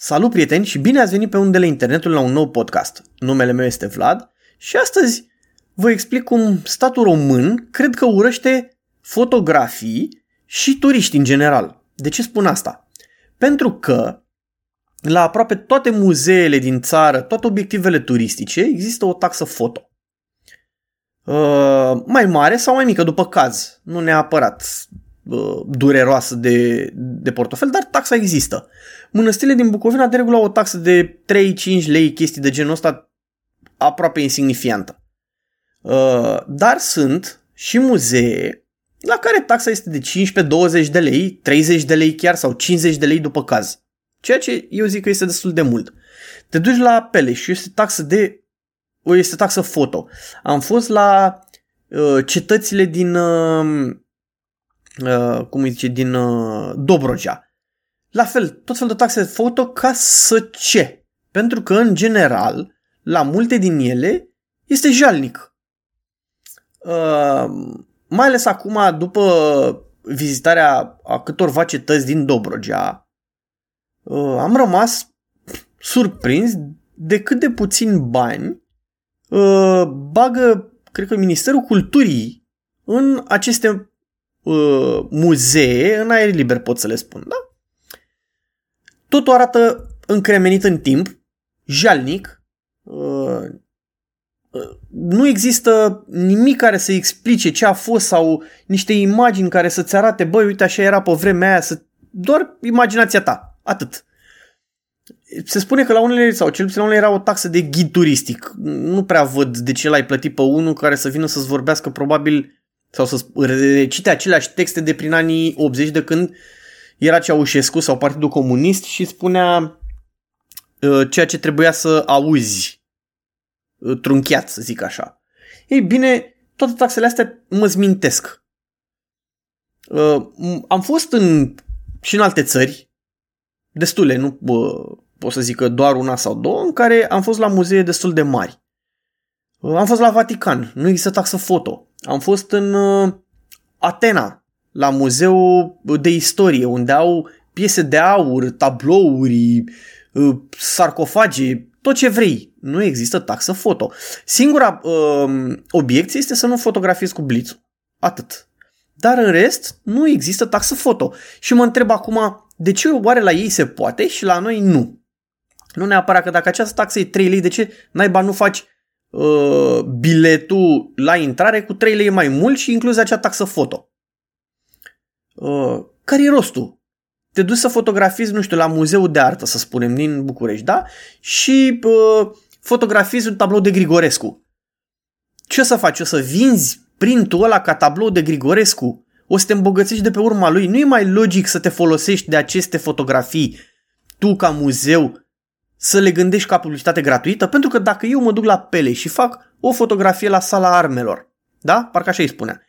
Salut prieteni și bine ați venit pe undele internetului la un nou podcast. Numele meu este Vlad și astăzi vă explic cum statul român cred că urăște fotografii și turiști în general. De ce spun asta? Pentru că la aproape toate muzeele din țară, toate obiectivele turistice, există o taxă foto. Uh, mai mare sau mai mică, după caz. Nu neapărat uh, dureroasă de, de portofel, dar taxa există. Mănăstirile din Bucovina de regulă au o taxă de 3-5 lei, chestii de genul ăsta aproape insignifiantă. Uh, dar sunt și muzee la care taxa este de 15-20 de lei, 30 de lei chiar sau 50 de lei după caz. Ceea ce eu zic că este destul de mult. Te duci la Peleș și este taxă de este taxă foto. Am fost la uh, cetățile din uh, uh, cum îi zice, din uh, Dobrogea. La fel, tot fel de taxe foto ca să ce? Pentru că, în general, la multe din ele este jalnic. Uh, mai ales acum, după vizitarea a câtorva cetăți din Dobrogea, uh, am rămas surprins de cât de puțin bani uh, bagă, cred că, Ministerul Culturii în aceste uh, muzee, în aer liber pot să le spun, da? Totul arată încremenit în timp, jalnic, uh, uh, nu există nimic care să explice ce a fost sau niște imagini care să-ți arate, băi, uite, așa era pe vremea aia, să... doar imaginația ta, atât. Se spune că la unele, sau cel puțin la unele era o taxă de ghid turistic. Nu prea văd de ce l-ai plătit pe unul care să vină să-ți vorbească probabil sau să recite aceleași texte de prin anii 80 de când era Ceaușescu sau Partidul Comunist și spunea uh, ceea ce trebuia să auzi uh, trunchiat, să zic așa. Ei bine, toate taxele astea mă zmintesc. Uh, am fost în, și în alte țări, destule, nu uh, pot să zic că doar una sau două, în care am fost la muzee destul de mari. Uh, am fost la Vatican, nu există taxă foto. Am fost în uh, Atena, la muzeul de istorie, unde au piese de aur, tablouri, uh, sarcofage, tot ce vrei. Nu există taxă foto. Singura uh, obiecție este să nu fotografiezi cu blițul. Atât. Dar în rest, nu există taxă foto. Și mă întreb acum, de ce oare la ei se poate și la noi nu? Nu neapărat că dacă această taxă e 3 lei, de ce naiba nu faci uh, biletul la intrare cu 3 lei mai mult și incluzi acea taxă foto? Uh, care e rostul? Te duci să fotografiezi, nu știu, la muzeul de artă, să spunem, din București, da? Și uh, fotografiezi un tablou de Grigorescu. Ce o să faci? O să vinzi printul ăla ca tablou de Grigorescu? O să te îmbogățești de pe urma lui? Nu e mai logic să te folosești de aceste fotografii tu ca muzeu să le gândești ca publicitate gratuită? Pentru că dacă eu mă duc la Pele și fac o fotografie la sala armelor, da? Parcă așa îi spunea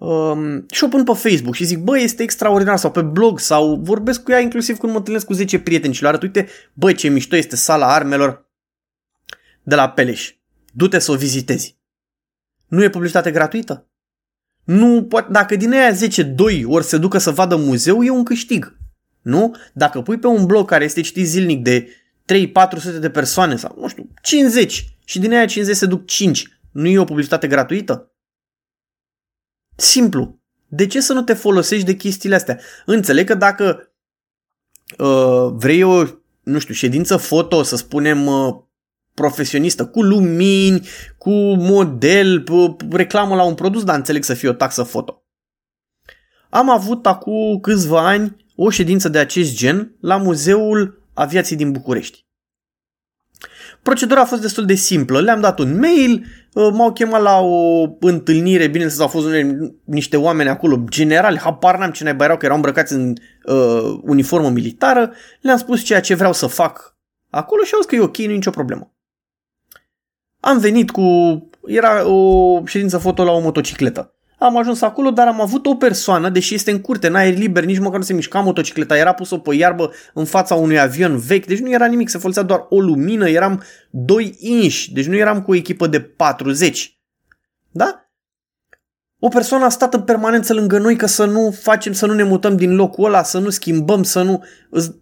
um, și o pun pe Facebook și zic, bă, este extraordinar sau pe blog sau vorbesc cu ea inclusiv când mă întâlnesc cu 10 prieteni și le arăt, uite, bă, ce mișto este sala armelor de la Peleș. Du-te să o vizitezi. Nu e publicitate gratuită? Nu, poate, dacă din aia 10, 2 ori se ducă să vadă muzeu, e un câștig. Nu? Dacă pui pe un blog care este citit zilnic de 3-400 de persoane sau, nu știu, 50 și din aia 50 se duc 5, nu e o publicitate gratuită? Simplu. De ce să nu te folosești de chestiile astea? Înțeleg că dacă uh, vrei o, nu știu, ședință foto, să spunem, uh, profesionistă, cu lumini, cu model, uh, reclamă la un produs, dar înțeleg să fie o taxă foto. Am avut acum câțiva ani o ședință de acest gen la Muzeul Aviației din București. Procedura a fost destul de simplă. Le-am dat un mail, uh, m-au chemat la o întâlnire, bineînțeles au fost unele, niște oameni acolo, generali, habar n-am ce naiba erau, că erau îmbrăcați în uh, uniformă militară, le-am spus ceea ce vreau să fac acolo și au zis că e ok, nu e nicio problemă. Am venit cu... era o ședință foto la o motocicletă. Am ajuns acolo, dar am avut o persoană, deși este în curte, în aer liber, nici măcar nu se mișca motocicleta, era pusă pe iarbă în fața unui avion vechi, deci nu era nimic, se folosea doar o lumină, eram 2 inși, deci nu eram cu o echipă de 40. Da? O persoană a stat în permanență lângă noi că să nu facem, să nu ne mutăm din locul ăla, să nu schimbăm, să nu...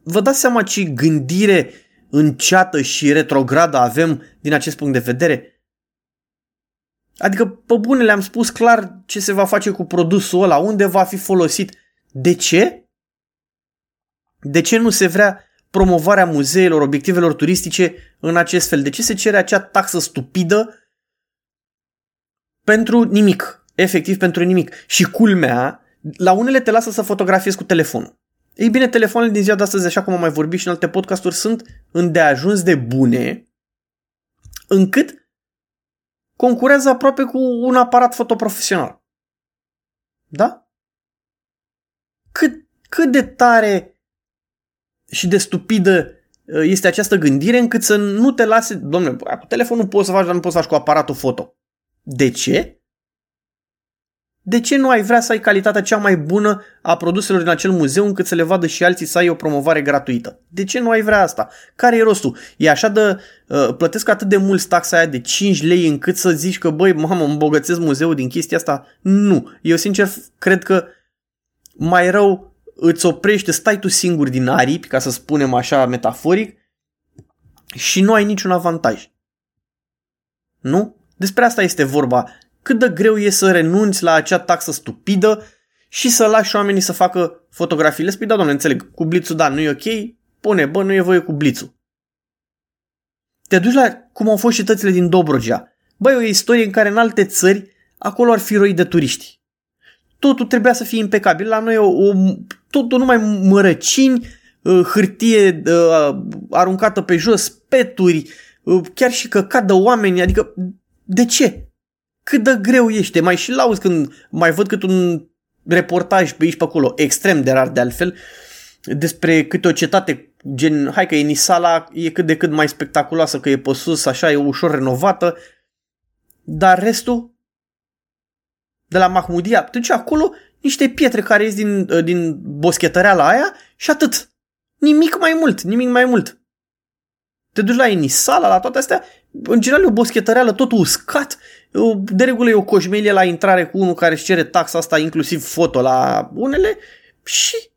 Vă dați seama ce gândire înceată și retrogradă avem din acest punct de vedere? Adică, pe bune, le-am spus clar ce se va face cu produsul ăla, unde va fi folosit. De ce? De ce nu se vrea promovarea muzeelor, obiectivelor turistice în acest fel? De ce se cere acea taxă stupidă pentru nimic? Efectiv pentru nimic. Și culmea, la unele te lasă să fotografiezi cu telefonul. Ei bine, telefoanele din ziua de astăzi, așa cum am mai vorbit și în alte podcasturi, sunt îndeajuns de bune încât concurează aproape cu un aparat fotoprofesional. Da? Cât, cât de tare și de stupidă uh, este această gândire încât să nu te lase, domnule, cu telefonul poți să faci, dar nu poți să faci cu aparatul foto. De ce? De ce nu ai vrea să ai calitatea cea mai bună a produselor din acel muzeu încât să le vadă și alții să ai o promovare gratuită? De ce nu ai vrea asta? Care e rostul? E așa de... Uh, plătesc atât de mult taxa aia de 5 lei încât să zici că, băi, mamă, îmbogățesc muzeul din chestia asta? Nu. Eu sincer cred că mai rău îți oprește, stai tu singur din aripi, ca să spunem așa metaforic, și nu ai niciun avantaj. Nu? Despre asta este vorba cât de greu e să renunți la acea taxă stupidă și să lași oamenii să facă fotografiile. Spui, da, doamne, înțeleg, cu blițul, da, nu e ok, pune, bă, nu e voie cu blițul. Te duci la cum au fost cetățile din Dobrogea. Băi, o istorie în care în alte țări acolo ar fi roi de turiști. Totul trebuia să fie impecabil. La noi o, o, totul numai mărăcini, uh, hârtie uh, aruncată pe jos, peturi, uh, chiar și căcat de oameni. Adică, de ce? Cât de greu ești. Mai și lauzi când mai văd cât un reportaj pe aici pe acolo, extrem de rar de altfel, despre câte o cetate, gen, hai că e Nisala, e cât de cât mai spectaculoasă, că e pe sus, așa, e ușor renovată, dar restul, de la Mahmudia, te duci acolo, niște pietre care ies din, din boschetăreala aia și atât. Nimic mai mult, nimic mai mult. Te duci la Enisala, la toate astea, în general e o boschetăreală tot uscat, de regulă e o coșmelie la intrare cu unul care își cere taxa asta, inclusiv foto la unele și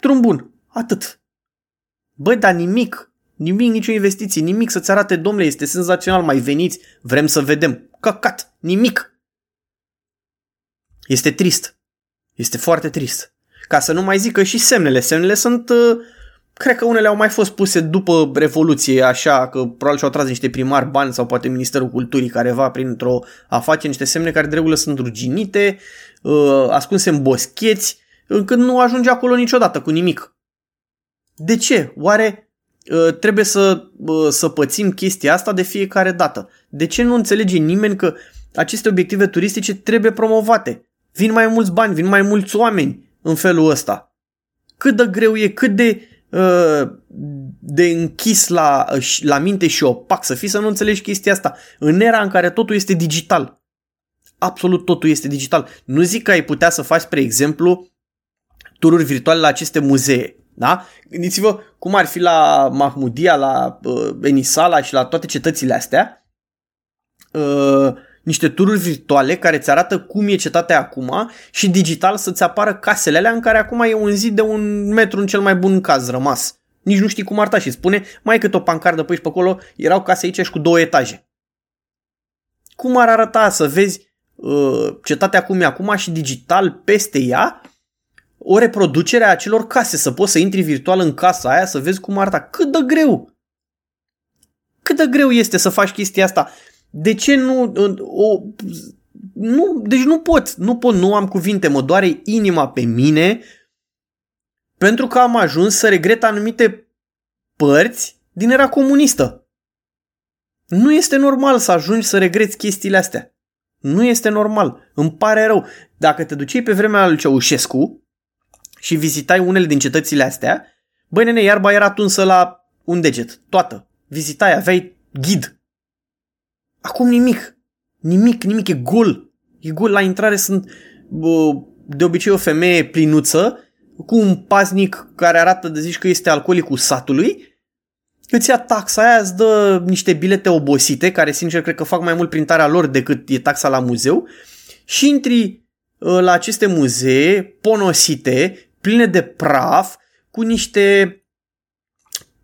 drum bun. Atât. Băi, dar nimic, nimic, nicio investiție, nimic să-ți arate, domnule, este senzațional, mai veniți, vrem să vedem. Căcat, nimic. Este trist. Este foarte trist. Ca să nu mai zic că și semnele. Semnele sunt uh, Cred că unele au mai fost puse după Revoluție, așa că probabil și-au tras niște primari bani sau poate Ministerul Culturii careva printr-o afacere, niște semne care de regulă sunt ruginite, uh, ascunse în boscheți, încât nu ajunge acolo niciodată cu nimic. De ce? Oare uh, trebuie să, uh, să pățim chestia asta de fiecare dată? De ce nu înțelege nimeni că aceste obiective turistice trebuie promovate? Vin mai mulți bani, vin mai mulți oameni în felul ăsta. Cât de greu e, cât de de închis la, la minte și opac să fii să nu înțelegi chestia asta. În era în care totul este digital. Absolut totul este digital. Nu zic că ai putea să faci, spre exemplu, tururi virtuale la aceste muzee. Da? Gândiți-vă cum ar fi la Mahmudia, la uh, Enisala și la toate cetățile astea. Uh, niște tururi virtuale care îți arată cum e cetatea acum și digital să-ți apară casele alea în care acum e un zid de un metru în cel mai bun caz rămas. Nici nu știi cum arăta și spune mai cât o pancardă pe aici pe acolo, erau case aici și cu două etaje. Cum ar arăta să vezi uh, cetatea cum e acum și digital peste ea o reproducere a acelor case, să poți să intri virtual în casa aia să vezi cum arăta. Cât de greu! Cât de greu este să faci chestia asta de ce nu... O, nu deci nu pot, nu pot, nu am cuvinte, mă doare inima pe mine pentru că am ajuns să regret anumite părți din era comunistă. Nu este normal să ajungi să regreți chestiile astea. Nu este normal. Îmi pare rău. Dacă te duceai pe vremea lui Ceaușescu și vizitai unele din cetățile astea, băi nene, iarba era tunsă la un deget. Toată. Vizitai, aveai ghid. Acum nimic. Nimic, nimic, e gol. E gol. La intrare sunt de obicei o femeie plinuță cu un paznic care arată de zici că este alcoolicul satului îți ia taxa aia, îți dă niște bilete obosite, care sincer cred că fac mai mult printarea lor decât e taxa la muzeu și intri uh, la aceste muzee ponosite, pline de praf, cu niște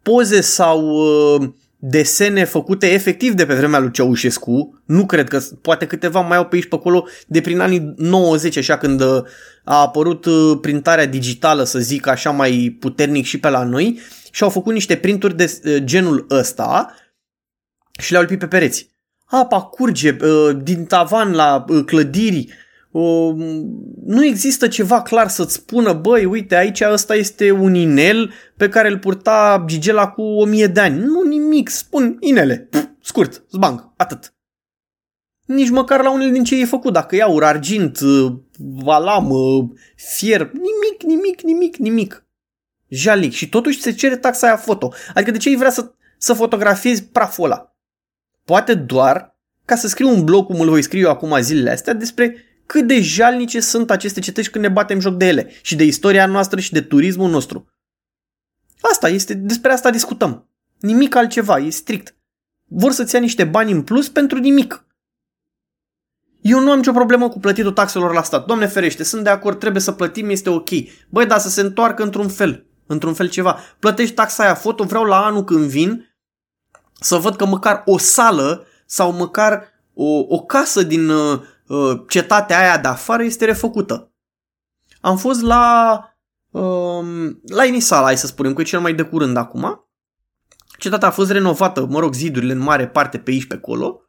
poze sau uh, desene făcute efectiv de pe vremea lui Ceaușescu. Nu cred că, poate câteva mai au pe aici pe acolo de prin anii 90, așa când uh, a apărut uh, printarea digitală, să zic așa, mai puternic și pe la noi și au făcut niște printuri de uh, genul ăsta și le-au lipit pe pereți. Apa curge din tavan la clădiri, nu există ceva clar să-ți spună, băi, uite, aici ăsta este un inel pe care îl purta Gigela cu o mie de ani. Nu nimic, spun inele. Pff, scurt, zbang, atât. Nici măcar la unele din ce e făcut, dacă e aur, argint, valam, fier, nimic, nimic, nimic, nimic. Jalic. Și totuși se cere taxa aia foto. Adică de ce îi vrea să, să fotografiezi praful ăla? Poate doar ca să scriu un blog cum îl voi scrie eu acum zilele astea despre cât de jalnice sunt aceste cetăți când ne batem joc de ele și de istoria noastră și de turismul nostru. Asta este, despre asta discutăm. Nimic altceva, e strict. Vor să-ți ia niște bani în plus pentru nimic. Eu nu am nicio problemă cu plătitul taxelor la stat. Doamne ferește, sunt de acord, trebuie să plătim, este ok. Băi, dar să se întoarcă într-un fel, într-un fel ceva. Plătești taxa aia foto, vreau la anul când vin să văd că măcar o sală sau măcar o, o casă din uh, Uh, cetatea aia de afară este refăcută. Am fost la um, la Inisala, hai să spunem, că e cel mai de curând acum. Cetatea a fost renovată, mă rog, zidurile în mare parte pe aici, pe acolo,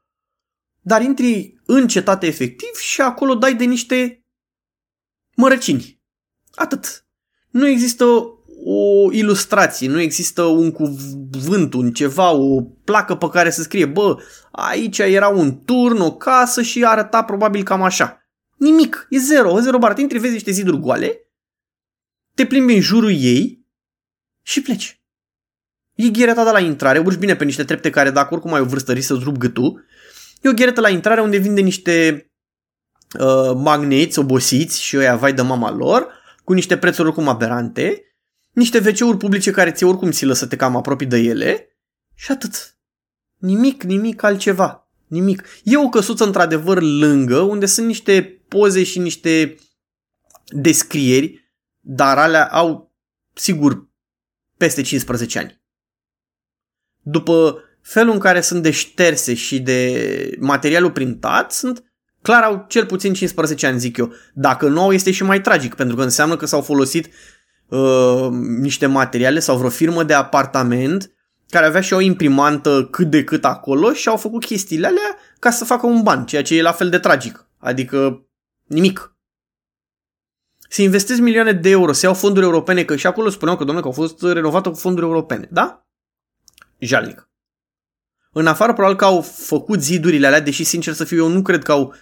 dar intri în cetate efectiv și acolo dai de niște mărăcini. Atât. Nu există o ilustrație, nu există un cuvânt, un ceva, o placă pe care să scrie, bă, aici era un turn, o casă și arăta probabil cam așa. Nimic, e zero, zero bar. Te intri, vezi niște ziduri goale, te plimbi în jurul ei și pleci. E ghereta de la intrare, urci bine pe niște trepte care dacă oricum ai o vârstă risc să-ți rup gâtul. E o gheretă la intrare unde vinde niște uh, magneți obosiți și ăia vai de mama lor, cu niște prețuri oricum aberante niște wc publice care ți oricum ți să te cam apropii de ele și atât. Nimic, nimic altceva. Nimic. E o căsuță într-adevăr lângă unde sunt niște poze și niște descrieri, dar alea au, sigur, peste 15 ani. După felul în care sunt de șterse și de materialul printat, sunt clar au cel puțin 15 ani, zic eu. Dacă nu au, este și mai tragic, pentru că înseamnă că s-au folosit uh, niște materiale sau vreo firmă de apartament care avea și o imprimantă cât de cât acolo și au făcut chestiile alea ca să facă un ban, ceea ce e la fel de tragic. Adică nimic. Se investesc milioane de euro, se iau fonduri europene, că și acolo spuneau că, domnule, că au fost renovate cu fonduri europene, da? Jalnic. În afară, probabil că au făcut zidurile alea, deși, sincer să fiu, eu nu cred că au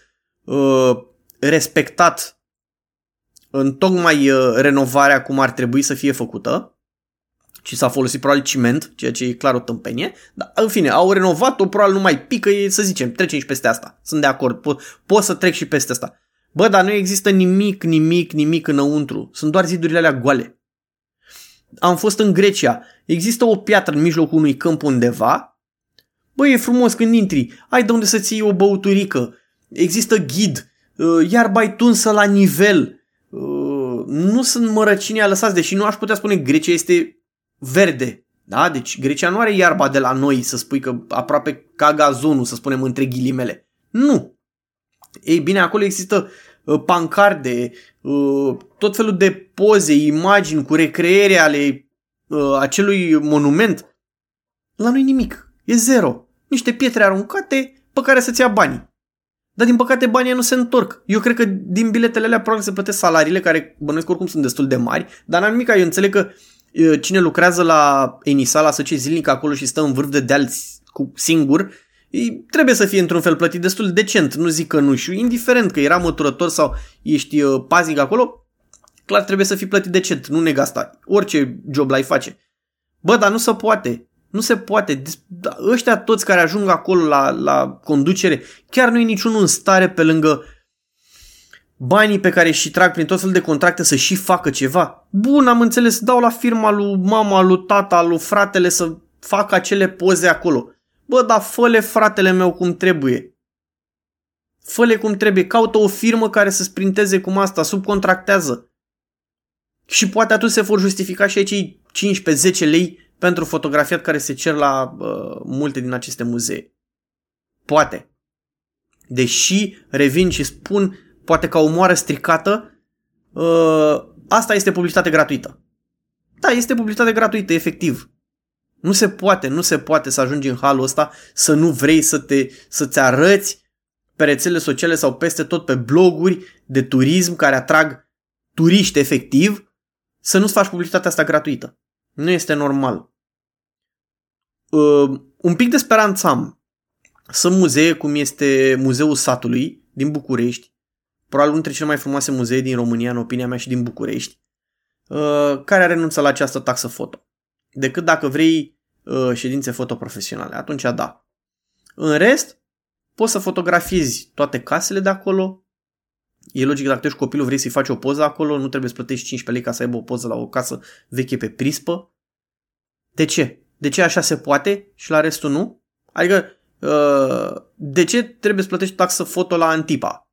uh, respectat în tocmai uh, renovarea cum ar trebui să fie făcută și s-a folosit probabil ciment, ceea ce e clar o tâmpenie, dar în fine, au renovat-o, probabil nu mai pică, e, să zicem, trecem și peste asta. Sunt de acord, pot, pot să trec și peste asta. Bă, dar nu există nimic, nimic, nimic înăuntru. Sunt doar zidurile alea goale. Am fost în Grecia. Există o piatră în mijlocul unui câmp undeva. Bă, e frumos când intri. Ai de unde să-ți iei o băuturică. Există ghid. Uh, iarba ai tunsă la nivel nu sunt mărăcini lăsați, deși nu aș putea spune Grecia este verde. Da? Deci Grecia nu are iarba de la noi, să spui că aproape ca gazonul, să spunem între ghilimele. Nu. Ei bine, acolo există uh, pancarde, uh, tot felul de poze, imagini cu recreere ale uh, acelui monument. La noi nimic. E zero. Niște pietre aruncate pe care să-ți ia banii. Dar din păcate banii nu se întorc. Eu cred că din biletele alea probabil se plătesc salariile care bănuiesc oricum sunt destul de mari, dar n-am nimic, eu înțeleg că cine lucrează la Enisala să ce zilnic acolo și stă în vârf de deal cu singur, trebuie să fie într-un fel plătit destul de decent, nu zic că nu și indiferent că era măturător sau ești paznic acolo, clar trebuie să fii plătit decent, nu neg asta. Orice job l-ai face. Bă, dar nu se poate. Nu se poate. Da, ăștia toți care ajung acolo la, la conducere, chiar nu e niciunul în stare pe lângă banii pe care și trag prin tot fel de contracte să și facă ceva. Bun, am înțeles, dau la firma lui mama, lui tata, lui fratele să facă acele poze acolo. Bă, dar fă fratele meu cum trebuie. fă cum trebuie, caută o firmă care să sprinteze cum asta, subcontractează. Și poate atunci se vor justifica și cei 15-10 lei pentru fotografiat care se cer la uh, multe din aceste muzee. Poate. Deși, revin și spun, poate ca o moară stricată, uh, asta este publicitate gratuită. Da, este publicitate gratuită, efectiv. Nu se poate, nu se poate să ajungi în halul ăsta să nu vrei să te, să-ți arăți pe rețele sociale sau peste tot pe bloguri de turism care atrag turiști efectiv, să nu-ți faci publicitatea asta gratuită. Nu este normal. Uh, un pic de speranță am. Sunt muzee cum este Muzeul Satului din București, probabil unul dintre cele mai frumoase muzee din România, în opinia mea, și din București, uh, care a renunțat la această taxă foto. Decât dacă vrei uh, ședințe foto profesionale. Atunci da. În rest, poți să fotografiezi toate casele de acolo. E logic dacă tu ești copilul, vrei să-i faci o poză acolo, nu trebuie să plătești 15 lei ca să aibă o poză la o casă veche pe prispă. De ce? De ce așa se poate și la restul nu? Adică, uh, de ce trebuie să plătești taxă foto la Antipa?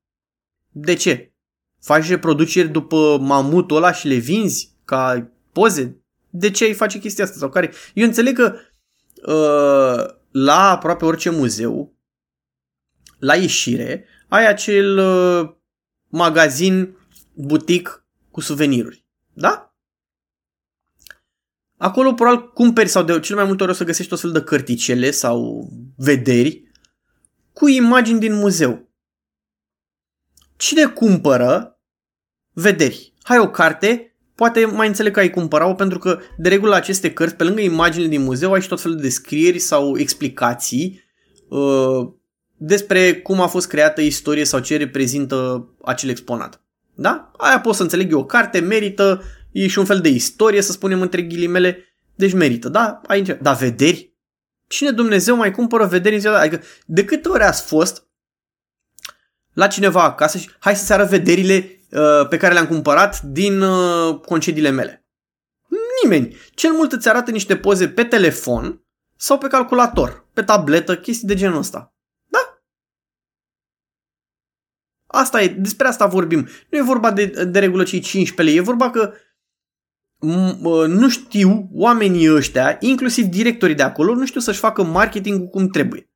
De ce? Faci reproduceri după mamutul ăla și le vinzi ca poze? De ce ai face chestia asta? Sau care? Eu înțeleg că uh, la aproape orice muzeu, la ieșire, ai acel uh, magazin butic cu suveniruri. Da? Acolo probabil cumperi sau de cel mai multe ori o să găsești o fel de cărticele sau vederi cu imagini din muzeu. Cine cumpără vederi? Hai o carte, poate mai înțeleg că ai cumpărat-o pentru că de regulă aceste cărți, pe lângă imaginile din muzeu, ai și tot felul de descrieri sau explicații uh, despre cum a fost creată istorie sau ce reprezintă acel exponat. Da? Aia pot să înțeleg eu. O carte merită, e și un fel de istorie, să spunem între ghilimele, deci merită. Da? Aici. Da, vederi? Cine Dumnezeu mai cumpără vederi în ziua Adică de câte ori ați fost la cineva acasă și hai să-ți arăt vederile uh, pe care le-am cumpărat din uh, concediile mele. Nimeni. Cel mult îți arată niște poze pe telefon sau pe calculator, pe tabletă, chestii de genul ăsta. Asta e, despre asta vorbim. Nu e vorba de, de regulă cei 15 lei, e vorba că nu știu oamenii ăștia, inclusiv directorii de acolo, nu știu să-și facă marketingul cum trebuie.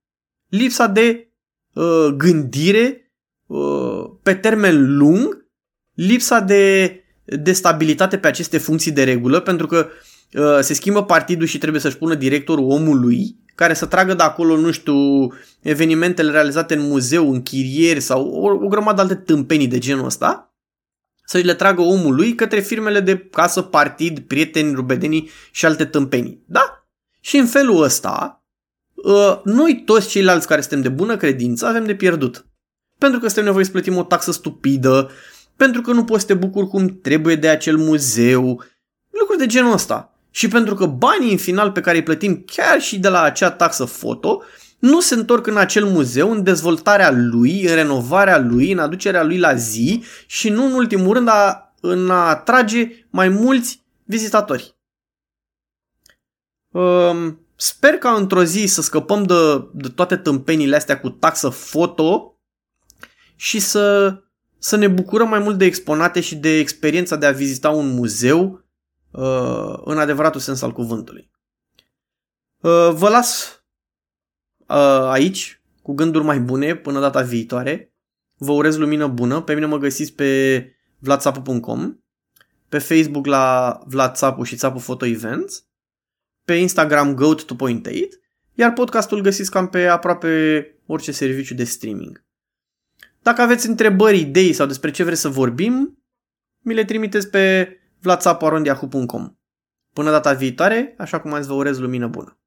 Lipsa de uh, gândire uh, pe termen lung, lipsa de, de stabilitate pe aceste funcții de regulă, pentru că uh, se schimbă partidul și trebuie să-și pună directorul omului care să tragă de acolo, nu știu, evenimentele realizate în muzeu, în chirieri sau o, o grămadă alte tâmpenii de genul ăsta, să le tragă omul lui către firmele de casă, partid, prieteni, rubedenii și alte tâmpenii. Da? Și în felul ăsta, ă, noi toți ceilalți care suntem de bună credință avem de pierdut. Pentru că suntem nevoie să plătim o taxă stupidă, pentru că nu poți să te bucuri cum trebuie de acel muzeu, lucruri de genul ăsta și pentru că banii în final pe care îi plătim chiar și de la acea taxă foto nu se întorc în acel muzeu, în dezvoltarea lui, în renovarea lui, în aducerea lui la zi și nu în ultimul rând a, în a atrage mai mulți vizitatori. Um, sper ca într-o zi să scăpăm de, de toate tâmpenile astea cu taxă foto și să, să ne bucurăm mai mult de exponate și de experiența de a vizita un muzeu Uh, în adevăratul sens al cuvântului. Uh, vă las uh, aici cu gânduri mai bune până data viitoare. Vă urez lumină bună. Pe mine mă găsiți pe vladsapu.com, pe Facebook la Vlad Țapu și Țapu Photo Events, pe Instagram goat 2.8, iar podcastul găsiți cam pe aproape orice serviciu de streaming. Dacă aveți întrebări, idei sau despre ce vreți să vorbim, mi le trimiteți pe vladsaparondiahu.com. Până data viitoare, așa cum ați vă urez lumină bună.